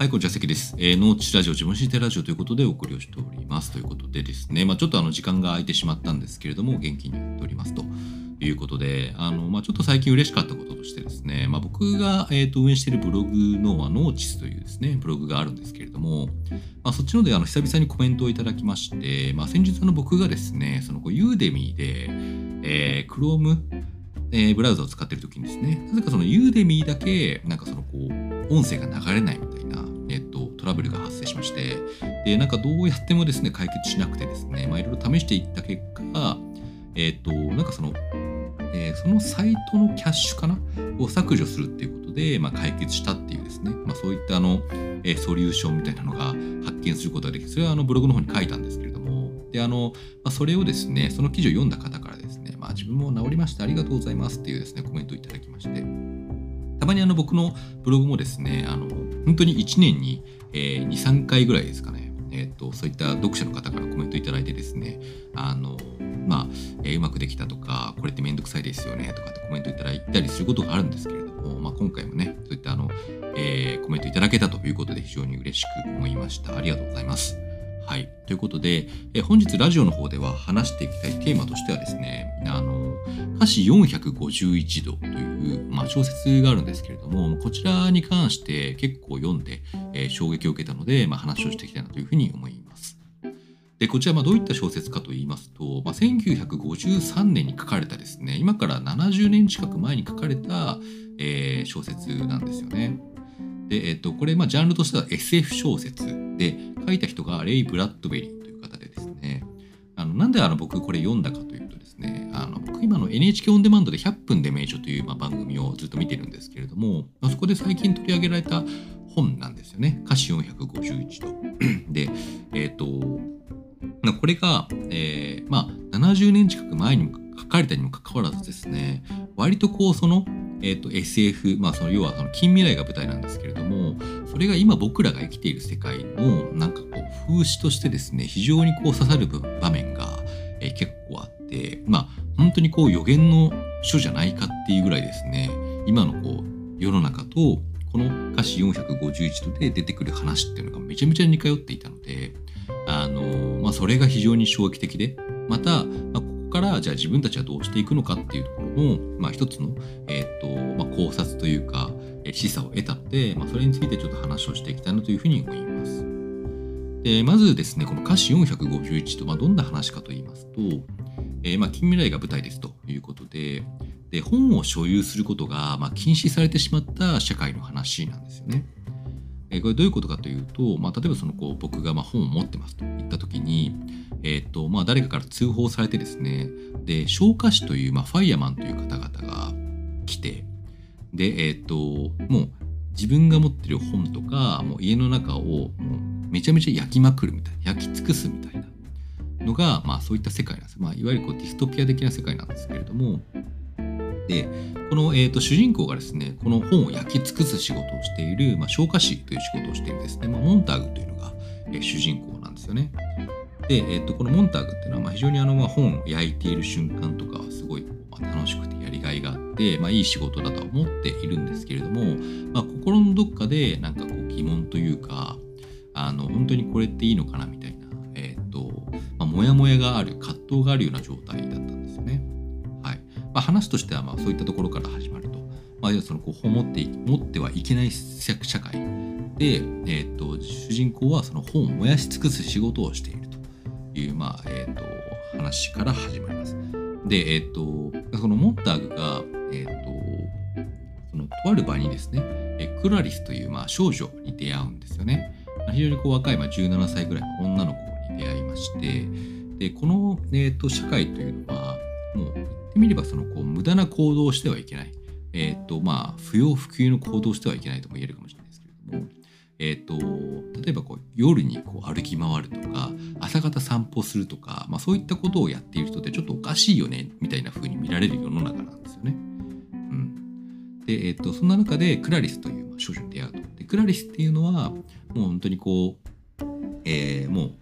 はい、こんにちは、関です。えー、農地ラジオ、自分史てラジオということでお送りをしております。ということでですね、まあ、ちょっとあの時間が空いてしまったんですけれども、元気にやっておりますということで、あの、まあ、ちょっと最近嬉しかったこととしてですね、まあ、僕が、えー、と運営しているブログの、まあ、ノーチスというですね、ブログがあるんですけれども、まあ、そっちのであの久々にコメントをいただきまして、まあ、先日の僕がですね、そのこうユーデミーで、えー、Chrome えー、ブラウザを使っている時にですね、なぜかそのユーデミーだけ、なんかそのこう、音声が流れないみたいな、トラブルが発生しまして、で、なんかどうやってもですね、解決しなくてですね、いろいろ試していった結果、えっと、なんかその、えー、そのサイトのキャッシュかなを削除するっていうことで、まあ、解決したっていうですね、まあ、そういったあの、えー、ソリューションみたいなのが発見することができそれはあのブログの方に書いたんですけれども、で、あの、まあ、それをですね、その記事を読んだ方からですね、まあ、自分も治りましてありがとうございますっていうですね、コメントをいただきまして、たまにあの僕のブログもですね、あの、本当に1年に、えー、2、3回ぐらいですかね、えーと、そういった読者の方からコメントいただいてですね、あのまあ、えー、うまくできたとか、これってめんどくさいですよねとかってコメントいただいたりすることがあるんですけれども、まあ、今回もね、そういったあの、えー、コメントいただけたということで非常に嬉しく思いました。ありがとうございます。はい。ということで、え本日ラジオの方では話していきたいテーマとしてはですね、あの、歌詞451度という、まあ、小説があるんですけれども、こちらに関して結構読んで、えー、衝撃を受けたので、まあ、話をしていきたいなというふうに思います。で、こちらまどういった小説かと言いますと、まあ、1953年に書かれたですね、今から70年近く前に書かれた、えー、小説なんですよね。で、えっと、これ、まあ、ジャンルとしては SF 小説で、書いた人がレイ・ブラッドベリーという方でですね、あのなんであの僕これ読んだかね、あの僕今の NHK オンデマンドで100分で名著という、まあ、番組をずっと見てるんですけれども、まあ、そこで最近取り上げられた本なんですよね。歌詞451と。で、えっ、ー、と、これが、えー、まあ、70年近く前にも書かれたにもかかわらずですね、割とこう、その、えーと、SF、まあ、その要はその近未来が舞台なんですけれどもそれが今僕らが生きている世界のなんかこう風刺としてですね非常にこう刺さる場面、てまあ本当にこう予言の書じゃないかっていうぐらいですね今のこう世の中とこの歌詞451度で出てくる話っていうのがめちゃめちゃ似通っていたのであの、まあ、それが非常に衝撃的でまた、まあ、ここからじゃあ自分たちはどうしていくのかっていうところの、まあ、一つの、えーとまあ、考察というか、え、示唆を得たので、まあ、それについてちょっと話をしていきたいなというふうに思います。でまずですねこの歌詞451と、まあ、どんな話かと言いますと、えー、まあ、近未来が舞台ですということでで本を所有することが、まあ、禁止されてしまった社会の話なんですよね。えこれどういうことかというと、まあ、例えばそのこう僕がま本を持ってますと言った時に、えーとまあ、誰かから通報されてですねで消火士という、まあ、ファイヤーマンという方々が来てでえ、ー、ともう自分が持ってる本とかもう家の中をもうめちゃめちゃ焼きまくるみたいな焼き尽くすみたいなのが、まあ、そういった世界なんです、まあ、いわゆるこうディストピア的な世界なんですけれどもでこの、えーと、主人公がですねこの本を焼き尽くす仕事をしている、まあ、消火士という仕事をしているですね、まあ、モンターグというのが、えー、主人公なんですよね。で、えーと、このモンターグっていうのは、まあ、非常にあの、まあ、本を焼いている瞬間とかはすごい、まあ、楽しくてやりがいがあって、まあ、いい仕事だとは思っているんですけれども、まあ、心のどっかでなんかこう疑問というかあの本当にこれっていいのかなみたいな、モヤモヤがある葛藤があるような状態だったんですよね。まあ、話としてはまあそういったところから始まると。まあ、そのこう持って持ってはいけない社会で、えーと、主人公はその本を燃やし尽くす仕事をしているという、まあえーと、話から始まります。で、えーと、そのモンターグが、えー、とそのとある場にですねクラリスという、まあ、少女に出会うんですよね。非常にこう若い、まあ、17歳ぐらいの女の子してでこの、えー、と社会というのはもう言ってみればそのこう無駄な行動をしてはいけない。え、ー、とまあ不要不急の行動をしてはいけないとも言えるかもしれないですけれども、え、ー、と例えばこう夜にこう歩き回るとか朝方散歩するとか、まあ、そういったことをやっている人ってちょっとおかしいよねみたいな風に見られる世の中なんですよね。うん、で、えっ、ー、とそんな中でクラリスという少女に出会うと。でクラリスっていうのはもう本当にこう、えー、もう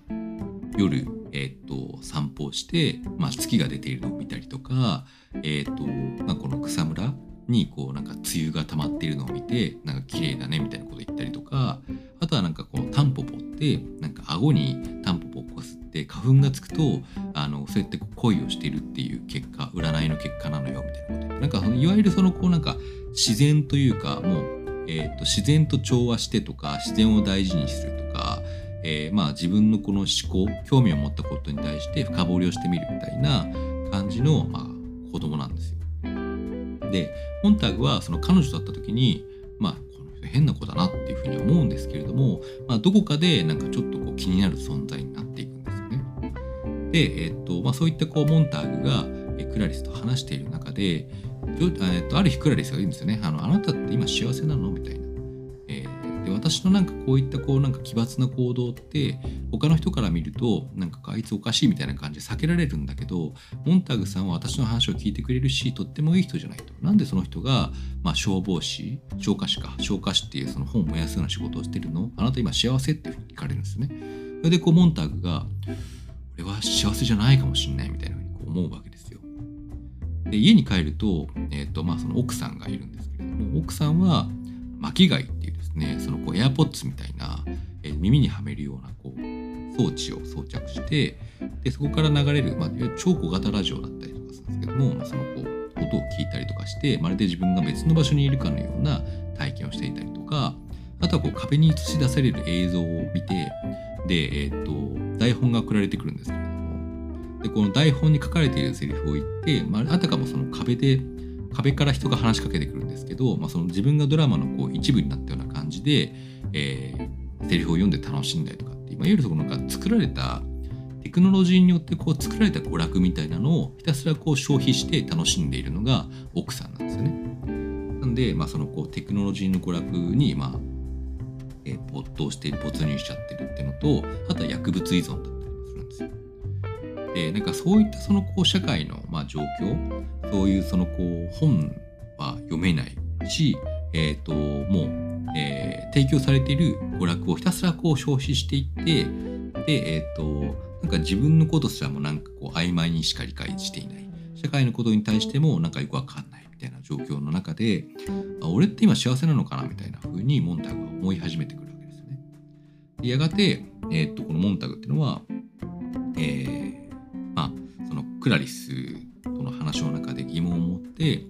夜えーと、散歩をして、まあ、月が出ているのを見たりとか、えーとまあ、この草むらにこうなんか梅雨が溜まっているのを見てなんか綺麗だねみたいなこと言ったりとかあとはなんかこうタンポポってなんか顎にタンポポをこすって花粉がつくとあのそうやって恋をしているっていう結果占いの結果なのよみたいなことなんかいわゆるそのこうなんか自然というかもう、えー、と自然と調和してとか自然を大事にするとか、えー、まあ自分のこの思考興味を持ったことに対して深掘りをしてみるみたいな感じの、まあ、子供なんですよ。でモンターグはその彼女だった時にまあこの人変な子だなっていうふうに思うんですけれども、まあ、どこかでなんかちょっとこう気になる存在になっていくんですよね。で、えっとまあ、そういったこうモンターグがクラリスと話している中で、えっと、ある日クラリスが言うんですよねあの「あなたって今幸せなの?」みたいな。私のなんかこういったこうなんか奇抜な行動って他の人から見るとなんかあいつおかしいみたいな感じで避けられるんだけどモンターグさんは私の話を聞いてくれるしとってもいい人じゃないと。なんでその人が、まあ、消防士消火士か消火士っていうその本を燃やすような仕事をしてるの？あなた今幸せっていうふうに聞かれるんですね。それでこうモンターグが俺は幸せじゃないかもしんないみたいなふうにこう思うわけですよ。で家に帰ると,、えーとまあ、その奥さんがいるんですけれども奥さんは巻貝っていうですねそのこう AirPods みたいな、えー、耳にはめるようなこう装置を装着してでそこから流れる、まあ、超小型ラジオだったりとかするんですけども、まあ、そのこう音を聞いたりとかしてまるで自分が別の場所にいるかのような体験をしていたりとかあとはこう壁に映し出される映像を見てで、えーと、台本が送られてくるんですけれども。でこの台本に書かれているセリフを言って、まあ、あたかもその壁で壁から人が話しかけてくるんですけど、まあ、その自分がドラマのこう一部になったような感じで、えー、セリフを読んで楽しんだりとかっていわゆるそのなんか作られたテクノロジーによってこう作られた娯楽みたいなのをひたすらこう消費して楽しんでいるのが奥さんなんですよね。なんで、まあ、そのこうテクノロジーの娯楽に、まあえー、没頭して没入しちゃってるっていうのとあとは薬物依存だったりもするんですよ。でなんかそういったそのこう社会のまあ状況そういうそのこう本は読めないし、えーと、もう、えー、提供されている娯楽をひたすらこう消費していってで、えーと、なんか自分のことすらもなんかこう曖昧にしか理解していない社会のことに対してもなんかよくわかんないみたいな状況の中であ俺って今幸せなのかなみたいな風にモンタグは思い始めてくるわけですよね。でやがて、えーと、とこのモンタグっていうのは、えー、まあそのクラリスとの話の中で疑問を持って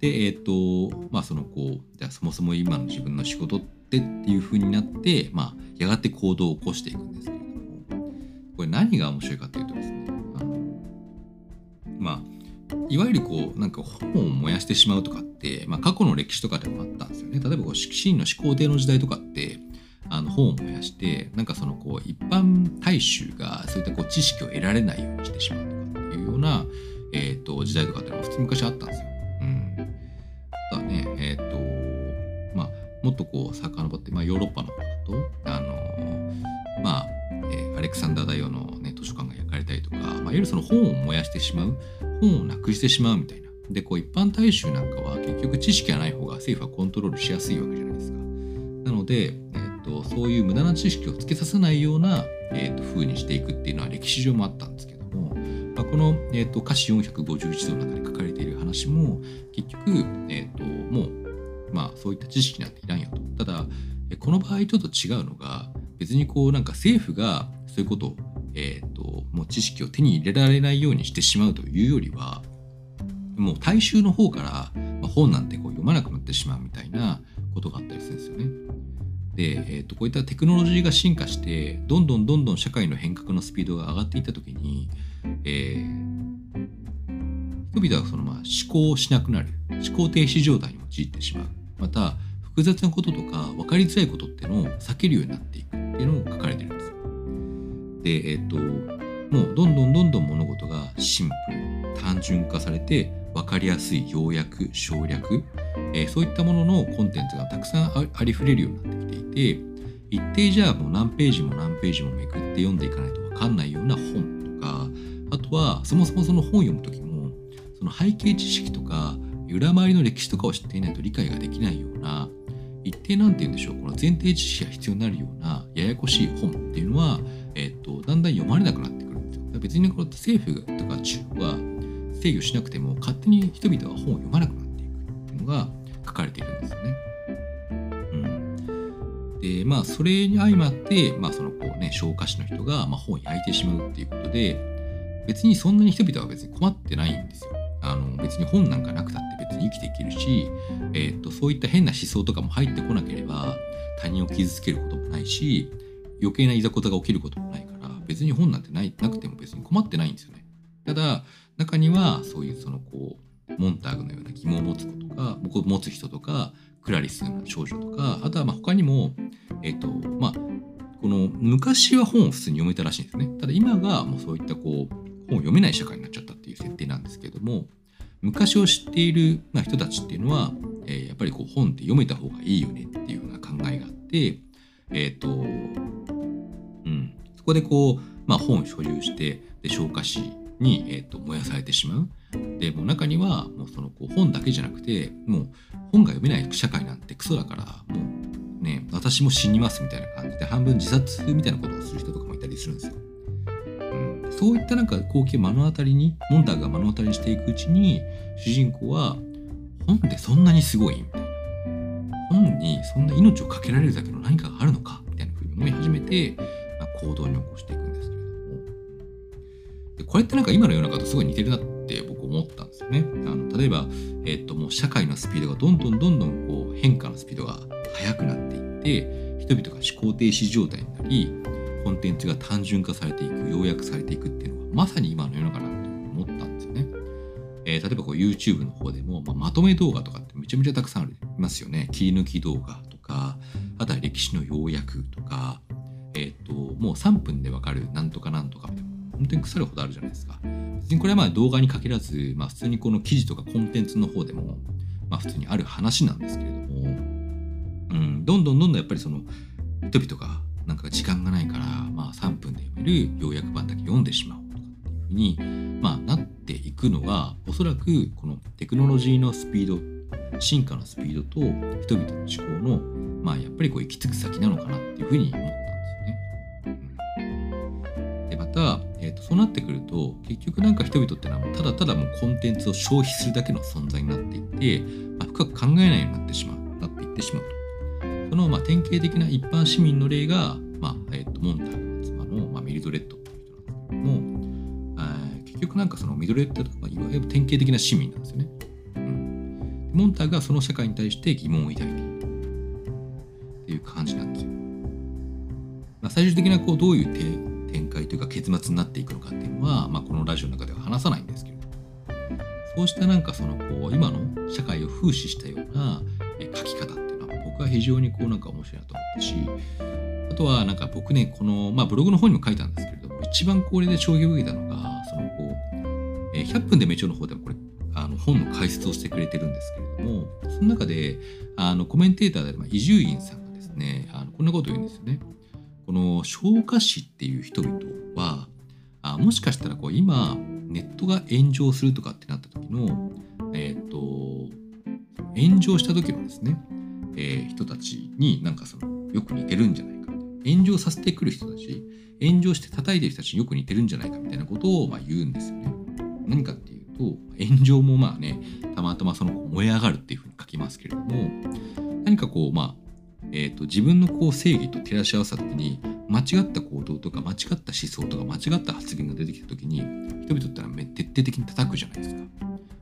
でえっ、ー、とまあそのこうじゃあそもそも今の自分の仕事ってっていう風になってまあやがて行動を起こしていくんですけれどもこれ何が面白いかっていうとですねあのまあいわゆるこうなんか本を燃やしてしまうとかって、まあ、過去の歴史とかでもあったんですよね。例えばこう真の始皇帝の時代とかってあの本を燃やしてなんかそのこう一般大衆がそういったこう知識を得られないようにしてしまうとかっていうようなえーと、時代とかっていうのは普通昔あったんですよ。もっとこう遡って、まあ、ヨーロッパの方だとあのまあ、えー、アレクサンダー大王の、ね、図書館が焼かれたりとか、まあ、いわゆるその本を燃やしてしまう本をなくしてしまうみたいな。でこう一般大衆なんかは結局知識がない方が政府はコントロールしやすいわけじゃないですか。なので、えーと、そういう無駄な知識をつけさせないような、えーと、風にしていくっていうのは歴史上もあったんですけどもまあ、この、えーと、歌詞451度の中で書かれている話も結局、えーと、もう、まあ、そういった知識なんていらんよと。ただこの場合ちょっと違うのが別にこうなんか政府がそういうことを、えーと、もう知識を手に入れられないようにしてしまうというよりはもう大衆の方から、まあ、本なんてこう読まなくなってしまうみたいなことがあったりするんですよね。で、えーとこういったテクノロジーが進化してどんどんどんどん社会の変革のスピードが上がっていった時にえー、人々はそのまあ思考しなくなる思考停止状態に陥ってしまうまた複雑なこととか分かりづらいことっていうのを避けるようになっていくっていうのを書かれてるんです。でえっ、ともうどんどんどんどん物事がシンプル単純化されて分かりやすい要約省略、えー、そういったもののコンテンツがたくさんありふれるようになってきていて一定じゃあもう何ページも何ページもめくって読んでいかないと分かんないような本とかあとはそもそもその本を読む時もその背景知識とか裏回りの歴史とかを知っていないと理解ができないような一定なんて言うんでしょうこの前提知識が必要になるようなややこしい本っていうのは、えーと、だんだん読まれなくなってくるんですよ。別にこれ政府とか中国は制御しなくても勝手に人々は本を読まなくなっていくっていうのが書かれているんですよね。うん、でまあそれに相まって、まあ、そのこうね消化師の人が、まあ、本を焼いてしまうっていうことで別にそんなに人々は別に困ってないんですよ。あの別に本なんかなくたってに生きていけるし、えー、っとそういった変な思想とかも入ってこなければ他人を傷つけることもないし余計ないざこざが起きることもないから別に本なんてないなくても別に困ってないんですよね。ただ中にはそういうそのこうモンターグのような疑問を持つ子とか持つ人とかクラリスのような少女とかあとはまあ他にもえっ、ー、とまあこの昔は本を普通に読めたらしいんですね。ただ今がもうそういったこう本を読めない社会になっちゃったっていう設定なんですけども昔を知っている、人たちっていうのは、やっぱりこう本って読めた方がいいよねっていうような考えがあってえっ、ー、とうんそこでこう、まあ、本を所有してで消化しに、えーと、燃やされてしまう。でもう中にはもうそのこう本だけじゃなくてもう本が読めない社会なんてクソだからもうね私も死にますみたいな感じで半分自殺みたいなことをする人とかもいたりするんですよ。そういったなんか光景目の当たりにモンターが目の当たりにしていくうちに主人公は本ってそんなにすごい？みたいな本にそんな命を懸けられるだけの何かがあるのか？みたいなふうに思い始めて、まあ、行動に起こしていくんですけれども。でこれってなんか今の世の中とすごい似てるなって僕思ったんですよね。あの例えば、えっともう社会のスピードがどんどんどんどんこう変化のスピードが速くなっていって人々が思考停止状態になりコンテンツが単純化されていく要約されていくっていうのはまさに今の世の中だと思ったんですよね。えー、例えばこう YouTube の方でも、まあ、まとめ動画とかってめちゃめちゃたくさんありますよね。切り抜き動画とかあとは歴史の要約とか、えっ、ともう3分でわかるなんとかなんとかみたいな本当に腐るほどあるじゃないですか。別にこれはまあ動画に限らず、まあ、普通にこの記事とかコンテンツの方でも、まあ、普通にある話なんですけれども、うん、どんどんどんどんやっぱりその人々がなんか時間がないから、まあ、3分で読める要約版だけ読んでしまおうとかっていうふうに、まあ、なっていくのがおそらくこのテクノロジーのスピード進化のスピードと人々の思考の、まあ、やっぱりこう行き着く先なのかなっていうふうに思ったんですよね。でまたえーと、そうなってくると結局なんか人々ってのはただただもうコンテンツを消費するだけの存在になっていって、まあ、深く考えないようになってしまうなっていってしまうとそのまあ典型的な一般市民の例が、まあえーと、モンターグの妻の、まあ、ミルドレッドっていう人なんですけども、え、結局なんかそのミルドレッドとかいわゆる典型的な市民なんですよね、うん、モンターグがその社会に対して疑問を抱いているっていう感じなんですよ、まあ、最終的なこうどういう展開というか結末になっていくのかっていうのは、まあ、このラジオの中では話さないんですけれどそうしたなんかそのこう今の社会を風刺したような非常にこうなんか面白いなと思ったしあとはなんか僕ねこの、まあ、ブログの方にも書いたんですけれども一番これで衝撃を受けたのがそのこう、え100分で名著の方でもこれあの本の解説をしてくれてるんですけれどもその中であのコメンテーターである伊集院さんがですねあのこんなことを言うんですよね。この消化師っていう人々はあもしかしたらこう今ネットが炎上するとかってなった時の、えっ、ー、と炎上した時のですね、えー、人たちになんかそのよく似てるんじゃないか炎上させてくる人たち炎上して叩いてる人たちによく似てるんじゃないかみたいなことをまあ言うんですよね。何かっていうと炎上もまあねたまたまその燃え上がるっていうふうに書きますけれども何かこうまあえーと、自分のこう正義と照らし合わせた時に間違った行動とか間違った思想とか間違った発言が出てきた時に人々ってのは徹底的に叩くじゃないですか。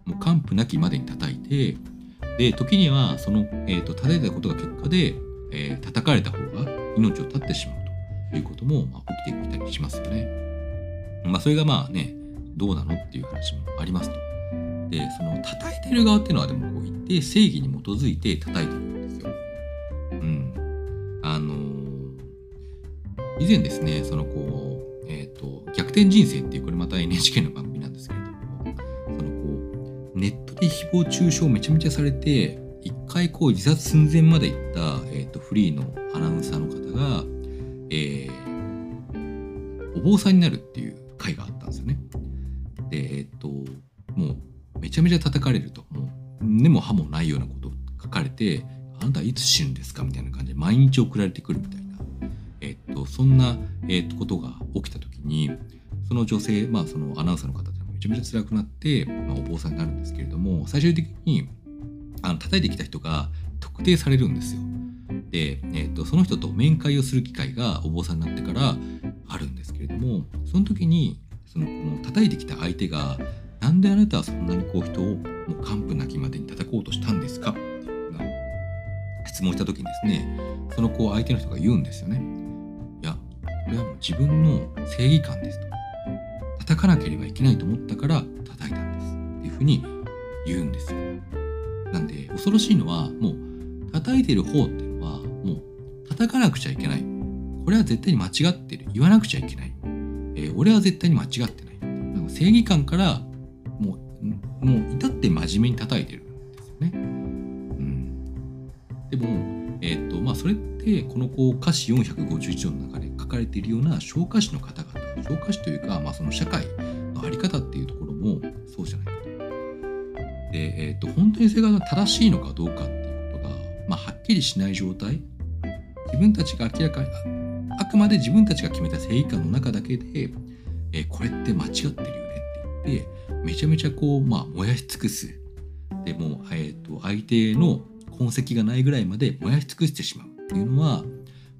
もう完膚なきまでに叩いてで時にはその、えーと、叩いたことが結果で、えー、叩かれた方が命を絶ってしまうということも、まあ、起きてきたりしますよね。まあそれがまあねどうなのっていう話もありますと。でその叩いてる側っていうのはでもこう一定正義に基づいて叩いてるんですよ。うんあのー、以前ですねそのこう、えーと「逆転人生」っていうこれまた NHK の番で誹謗中傷めちゃめちゃされて一回こう自殺寸前まで行った、えーと、フリーのアナウンサーの方が、えー、お坊さんになるっていう回があったんですよね。でえっ、ー、ともうめちゃめちゃ叩かれると。もう根も葉もないようなこと書かれてあなたはいつ死ぬんですか？みたいな感じで毎日送られてくるみたいな、えっと、そんな、えっと、ことが起きた時にその女性、まあ、そのアナウンサーの方めちゃめちゃ辛くなって、まあ、お坊さんになるんですけれども最終的にあの叩いてきた人が特定されるんですよ。で、えーと、その人と面会をする機会がお坊さんになってからあるんですけれどもその時にそのこの叩いてきた相手が「なんであなたはそんなにこう人をもう完膚なきまでに叩こうとしたんですか?」ってな質問した時にですねその子相手の人が言うんですよね。いやこれはもう自分の正義感ですと。叩かなければいけないと思ったから叩いたんですっていうふうに言うんですよ。なんで恐ろしいのはもう叩いてる方っていうのはもう叩かなくちゃいけないこれは絶対に間違ってる言わなくちゃいけない、えー、俺は絶対に間違ってないなんか正義感からもうもう至って真面目に叩いてるんですよね。うん、でも、えーとまあ、それってこのこう歌詞451の中で書かれているような昇華師の方々昇華師というか、まあ、その社会の在り方っていうところもそうじゃないかと。で、えーと、本当にそれが正しいのかどうかっていうことが、まあ、はっきりしない状態自分たちが明らかにあくまで自分たちが決めた正義感の中だけで、えー、これって間違ってるよねって言ってめちゃめちゃこう、まあ、燃やし尽くすでも、えーと、相手の痕跡がないぐらいまで燃やし尽くしてしまうっていうのは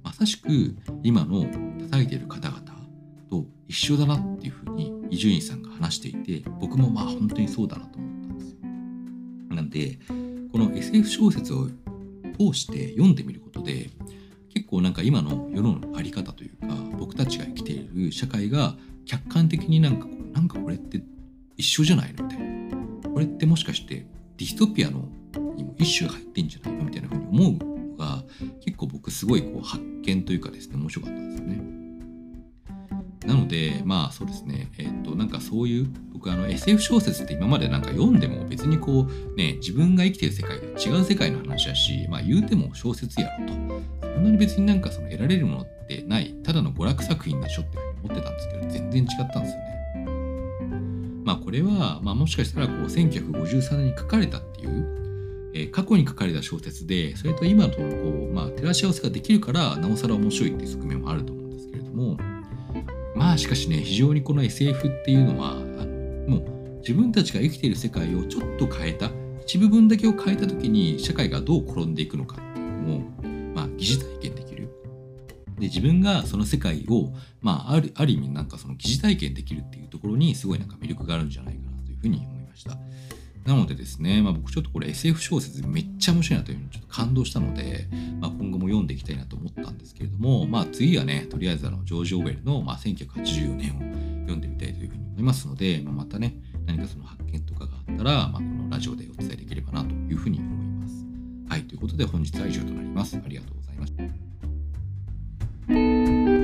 まさしく今の叩いている方々一緒だなっていうふうに伊集院さんが話していて僕もまあ本当にそうだなと思ったんですよ。なんでこの SF 小説を通して読んでみることで結構なんか今の世の在り方というか僕たちが生きている社会が客観的になんかなんかこれって一緒じゃないのみたいなこれってもしかしてディストピアのにも一種入ってんじゃないのみたいなふうに思うのが結構僕すごいこう発見というかですね面白かったんですよね。なのでまあそうですね。えっ、ー、となんかそういう僕あの SF 小説って今までなんか読んでも別にこうね自分が生きてる世界と違う世界の話だしまあ言うても小説やろと。そんなに別になんかその得られるものってない。ただの娯楽作品でしょって思ってたんですけど全然違ったんですよね。まあこれは、まあ、もしかしたらこう1953年に書かれたっていう、えー、過去に書かれた小説でそれと今とこう、まあ、照らし合わせができるからなおさら面白いっていう側面もあるとしかしね非常にこの SF っていうのはあのもう自分たちが生きている世界をちょっと変えた一部分だけを変えた時に社会がどう転んでいくのかっていうのを、まあ、疑似体験できる。で自分がその世界を、まあ、あるある意味なんかその疑似体験できるっていうところにすごいなんか魅力があるんじゃないかなというふうに思いました。なのでですね、まあ、僕ちょっとこれ SF 小説めっちゃ面白いなというふうにちょっと感動したので、まあ、今後も読んでいきたいなと思ったんですけれども、まあ、次はね、とりあえずあのジョージ・オーウェルの、まあ、1984年を読んでみたいというふうに思いますので、まあ、またね、何かその発見とかがあったら、まあ、このラジオでお伝えできればなというふうに思います。はい、ということで本日は以上となります。ありがとうございました。